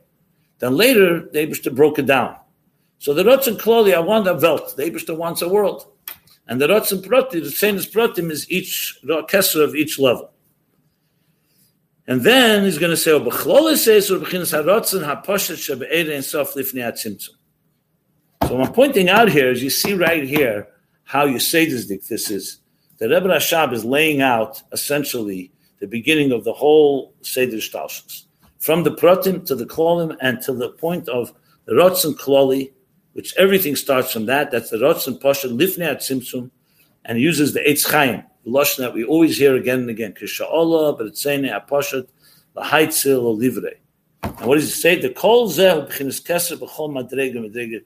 Then later, the broke it down. So the Rotzen Kloli, I want a Welt. The Eberster wants a world. And the Rotzen Proti, the same as Protim, is each Kesser of each level. And then he's going to say, oh, "B'chlol says or b'chinas harotzen haposhet shebe'ere and atzimtzum." So what I'm pointing out here is you see right here how you say this this is. The Rebbe Rashab is laying out essentially the beginning of the whole Seder Shtalshus. from the pratim to the klolim and to the point of the rotzen kloli, which everything starts from that. That's the rotzen pasha lifnei tzimtzum, and uses the eitz chaim, the lashon that we always hear again and again. Kisha'olah, but it's saying apashat lahaitzil or livrei. And what does he say? The kol zeh b'chinas keser b'chol madrega madrega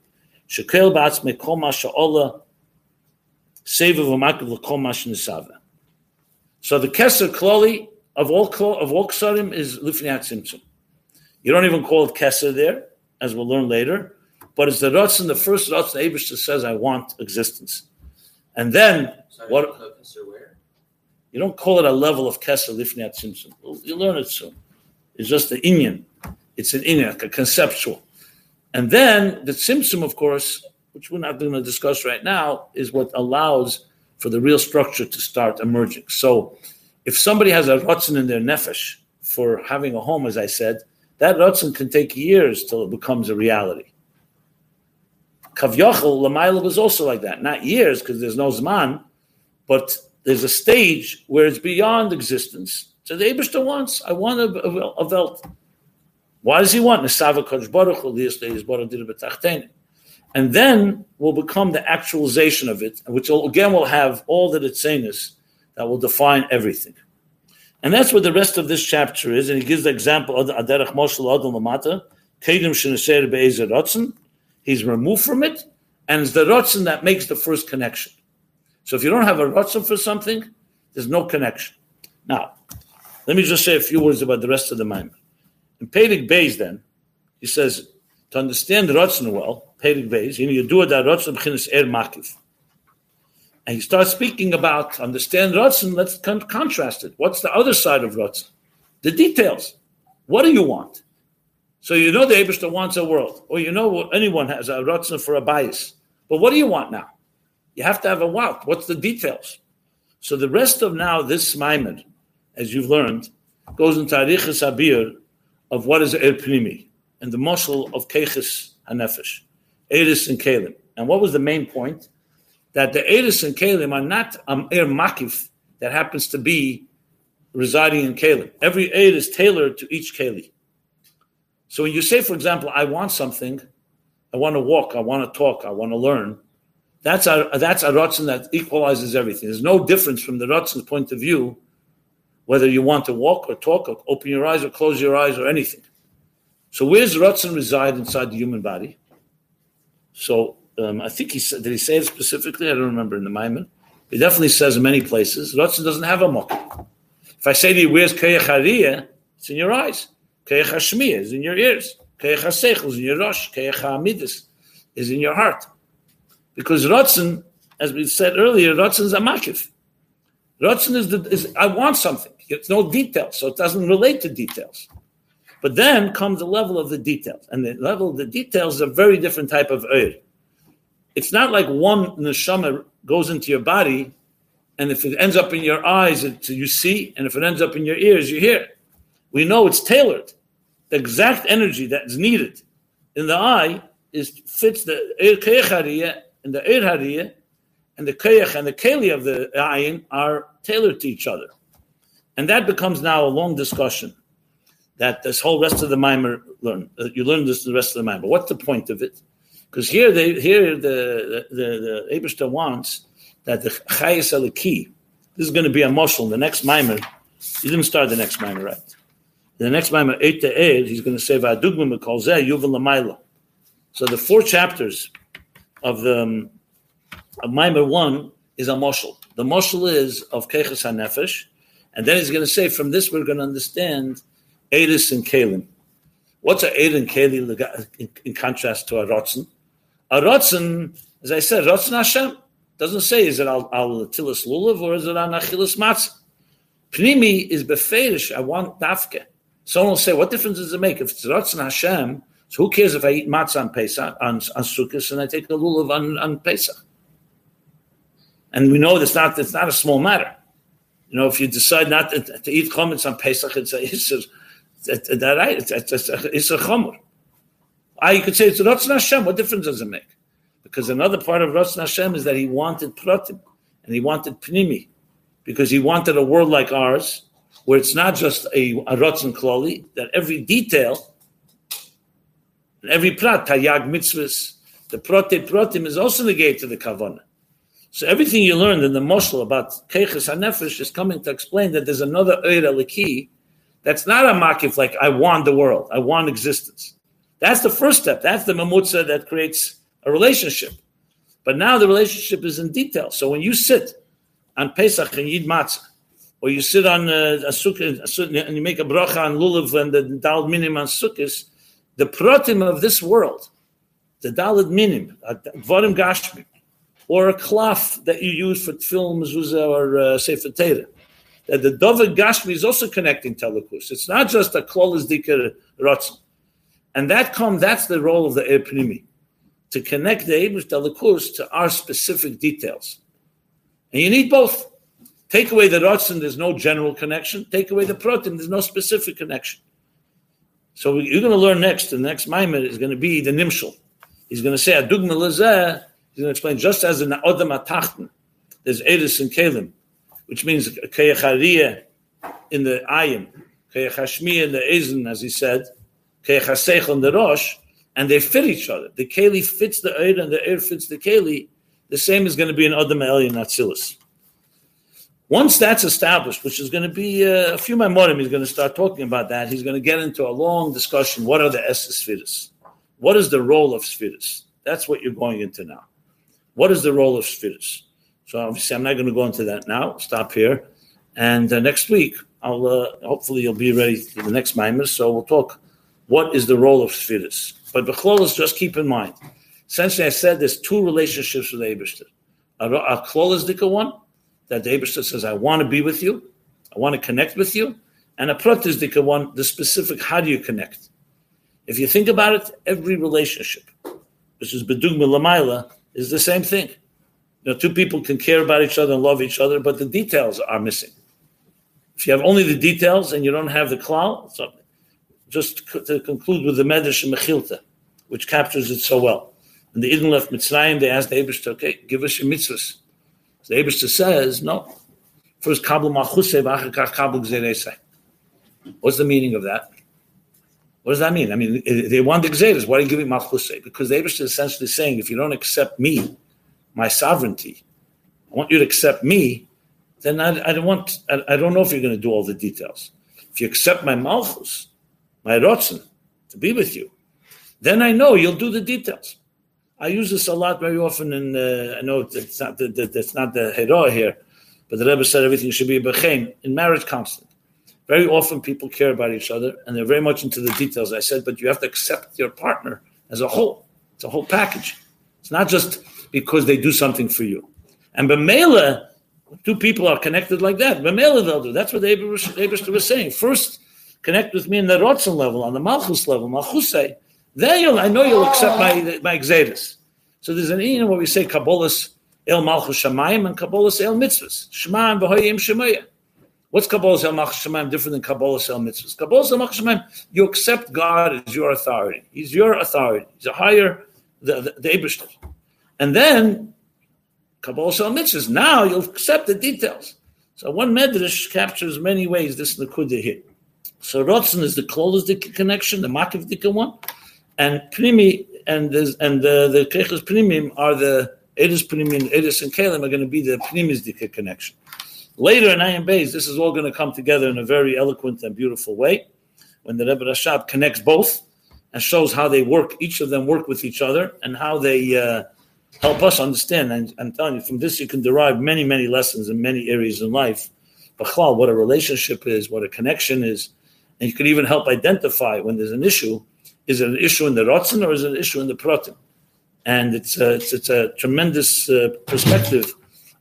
shekel ba'atzmei kol ma sha'olah seva v'makav l'kol ma sh'nisava. So the keser kloli of all of all ksarim is lifnei tzimtzum. You don't even call it keser there, as we'll learn later, but it's the rotzen, the first rotzen Abishta says, I want existence. And then, Sorry, what? You don't call it a level of keser lifnei tzimtzum. You'll learn it soon. It's just the inyan. It's an inyan, like a conceptual. And then the tzimtzum, of course, which we're not going to discuss right now, is what allows for the real structure to start emerging. So, if somebody has a rotzen in their nefesh for having a home, as I said, that rotzen can take years till it becomes a reality. Kavyachal Lamaila was also like that. Not years, because there's no Zman, but there's a stage where it's beyond existence. So the Abishta wants, I want a, a, a Welt. Why does he want? And then will become the actualization of it, which will, again will have all the Ritzenis that will define everything. And that's what the rest of this chapter is. And he gives the example of Aderech Moshe Adam Lamata, Kedim Sheneser Be'ezer Rotzen. He's removed from it, and it's the Rotzen that makes the first connection. So if you don't have a Rotzen for something, there's no connection. Now, let me just say a few words about the rest of the Maimon. In Pedig Beis, then, he says, to understand Rotzen well, Pedig Beis, you know, you do that Rotzen B'chinas Er Makif. And he starts speaking about understand Ratzin. Let's con- contrast it. What's the other side of Ratzin? The details. What do you want? So you know the Abishta wants a world, or you know anyone has a Ratzin for a bias. But what do you want now? You have to have a want. What's the details? So the rest of now this Maimon, as you've learned, goes into Arichas Abir of what is Er Pnimi and the muscle of Keches Hanefesh, Eris and Kalim. And what was the main point? that the Eris and Kalim are not um, Er Makif that happens to be residing in Kalim. Every Eid is tailored to each Kali. So when you say, for example, I want something, I want to walk, I want to talk, I want to learn, that's a, that's a Ratzin that equalizes everything. There's no difference from the Ratzin's point of view whether you want to walk or talk or open your eyes or close your eyes or anything. So where's Ratzin reside inside the human body? So um, I think he said, did he say it specifically? I don't remember in the Maimon. He definitely says in many places, Ratzin doesn't have a mokum. If I say to you, where's Keyach It's in your eyes. Keyach Hashmiyah is in your ears. Keyach HaSeichel is in your rosh. Keyach HaMidus is in your heart. Because Ratzin, as we said earlier, Ratzin is a makif. Ratzin is, the, is, I want something. It's no details, so it doesn't relate to details. But then comes the level of the details. And the level of the details is a very different type of oil it's not like one neshama goes into your body, and if it ends up in your eyes, you see, and if it ends up in your ears, you hear. We know it's tailored. The exact energy that's needed in the eye is fits the keich and the eir and the keich and the keli of the ayin are tailored to each other. And that becomes now a long discussion that this whole rest of the mimer learn. You learn this the rest of the mimer. What's the point of it? Because here, they, here the the the, the wants that the chayes aliki. This is going to be a moshel. The next mimer, he didn't start the next mimer right. The next mimer eight to eight, he's going to say va'adugma mekolzeh yuval lamayla. So the four chapters of the um, of mimer one is a moshel. The moshel is of keches hanefesh, and then he's going to say from this we're going to understand Edis and Kalim. What's a Ed and Kali in contrast to a Rotzen? A rotzen, as I said, rotzen Hashem doesn't say is it al, tilis lulav or is it on achilas matzah. Pnimi is beferish. I want dafke. Someone will say, what difference does it make if it's rotzen Hashem? So who cares if I eat matzah on Pesach on, on Sukkot and I take the lulav on, on Pesach? And we know that's not it's not a small matter. You know, if you decide not to, to eat chametz on Pesach, it's a it's a, it's it's a, it's a, it's a chomer. Ah, you could say it's Ratzon Hashem. What difference does it make? Because another part of Ratzon Hashem is that he wanted pratim and he wanted pnimi, because he wanted a world like ours, where it's not just a, a Ratzon Klali, that every detail, every prat, Tayag mitzvahs, the prote protim is also the gate to the Kavanah. So everything you learned in the Moshel about Keiches HaNefesh is coming to explain that there's another Eira Laki that's not a makif like I want the world, I want existence. That's the first step. That's the mamutza that creates a relationship. But now the relationship is in detail. So when you sit on Pesach and Yid Matzah, or you sit on uh, a sukkah and you make a bracha on lulav and the dalad minim on sukkahs, the pratim of this world, the dalad minim, dvarim gashmi, or a cloth that you use for film mezuzah or uh, sefer Torah, that the David Gashmi is also connecting Telekus. It's not just a klolas dikar rotzen. And that come, that's the role of the Epnimi, to connect the Abish Telekus to our specific details. And you need both. Take away the Ratzin, there's no general connection. Take away the Protim, there's no specific connection. So you're going to learn next, the next Maimon is going to be the Nimshal. He's going to say, Adugma Lazeh, he's going to explain, just as in the Odam Atachten, there's Edis and Kalim, which means Kayachariya in the Ayim, Kayachashmi in the Ezen, as he said, Kayachasech in the Rosh, and they fit each other. The Keli fits the Eir and the Eir fits the Keli. The same is going to be in Adam Eli and Atzilus. Once that's established, which is going to be uh, a few Maimorim, he's going to start talking about that. He's going to get into a long discussion. What are the Esses What is the role of Spheres? That's what you're going into now. What is the role of Spheres? So obviously, I'm not going to go into that now. Stop here, and uh, next week I'll uh, hopefully you'll be ready for the next Maimon. So we'll talk. What is the role of Spheres? But Bechlolas, just keep in mind. Essentially, I said there's two relationships with Abishter. A, a Klolas Dika one that the Abishter says, "I want to be with you, I want to connect with you," and a Pratis Dika one, the specific how do you connect? If you think about it, every relationship, which is Bedugma Lamaila, is the same thing. You know, two people can care about each other and love each other, but the details are missing. If you have only the details and you don't have the klal, so just to conclude with the Medrash and Mechilta, which captures it so well. And the Eden left Mitzrayim, they asked the Abishta, okay, give us your mitzvahs. So the Abishta says, no. First, kabel machuse, v'achakach kabel gzeresai. What's the meaning of that? What does that mean? I mean, they want the gzeres. Why are you giving malchuse? Because the Abishta is essentially saying, if you don't accept me, my sovereignty. I want you to accept me. Then I, I don't want. I, I, don't know if you're going to do all the details. If you accept my malchus, my rotzen, to be with you, then I know you'll do the details. I use this a lot very often, and uh, I know it's not the, the, that's not the hero here, but the Rebbe said everything should be a bechain in marriage counseling. Very often people care about each other and they're very much into the details. I said, but you have to accept your partner as a whole. It's a whole package. It's not just because they do something for you. And Bemela, two people are connected like that. Bemela they'll do. That's what the Abishter was saying. First, connect with me in the Rotzen level, on the Malchus level, Malchusay. Then you'll, I know you'll accept oh. my my exedus. So there's an in where we say Kabbalah's El Malchus Shemayim and Kabbalah's El Mitzvahs. Shemayim B'hoyim Shemaya. What's Kabbalah's El Malchus Shemayim different than Kabbalah's El Mitzvahs? Kabbalah's El Malchus Shemayim, you accept God as your authority. He's your authority. He's a higher, the, the, the. And then Kabbalah El Mitzvahs, Now you'll accept the details. So one medrash captures many ways this Nakuda here. So Rotzen is the closest connection, the Makiv one, and Primi and the and the the Primim are the Edis Primim, Edis and Kalim are going to be the Primis Dika connection. Later in Ayin Beis, this is all going to come together in a very eloquent and beautiful way when the Rebbe Rashab connects both and shows how they work, each of them work with each other, and how they uh, help us understand. And I'm telling you, from this you can derive many, many lessons in many areas in life. Bachlal, what a relationship is, what a connection is, and you can even help identify when there's an issue. Is it an issue in the rotzen or is it an issue in the protim? And it's a, it's, it's a tremendous uh, perspective.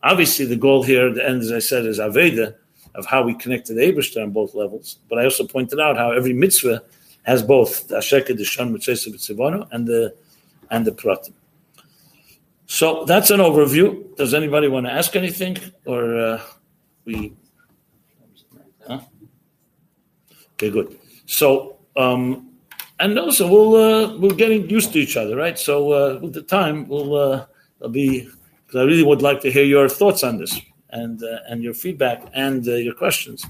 Obviously, the goal here, at the end, as I said, is Aveda, of how we connect to the Abishter on both levels. But I also pointed out how every mitzvah has both the Asheka, the Shan, and the and the Pratim. So that's an overview. Does anybody want to ask anything, or uh, we? Huh? Okay, good. So, um, and also we'll uh, we're getting used to each other, right? So uh, with the time, we'll uh, be because I really would like to hear your thoughts on this and uh, and your feedback and uh, your questions.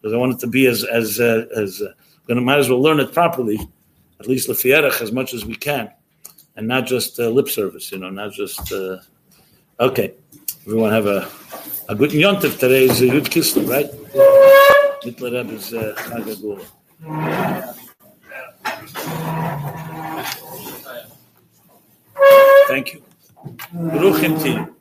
because I want it to be as as uh, as uh, going to might as well learn it properly, at least lefierach as much as we can, and not just lip service. You know, not just. Okay, everyone have a a good yontif today is a good kislev, right? Thank you. Baruch you.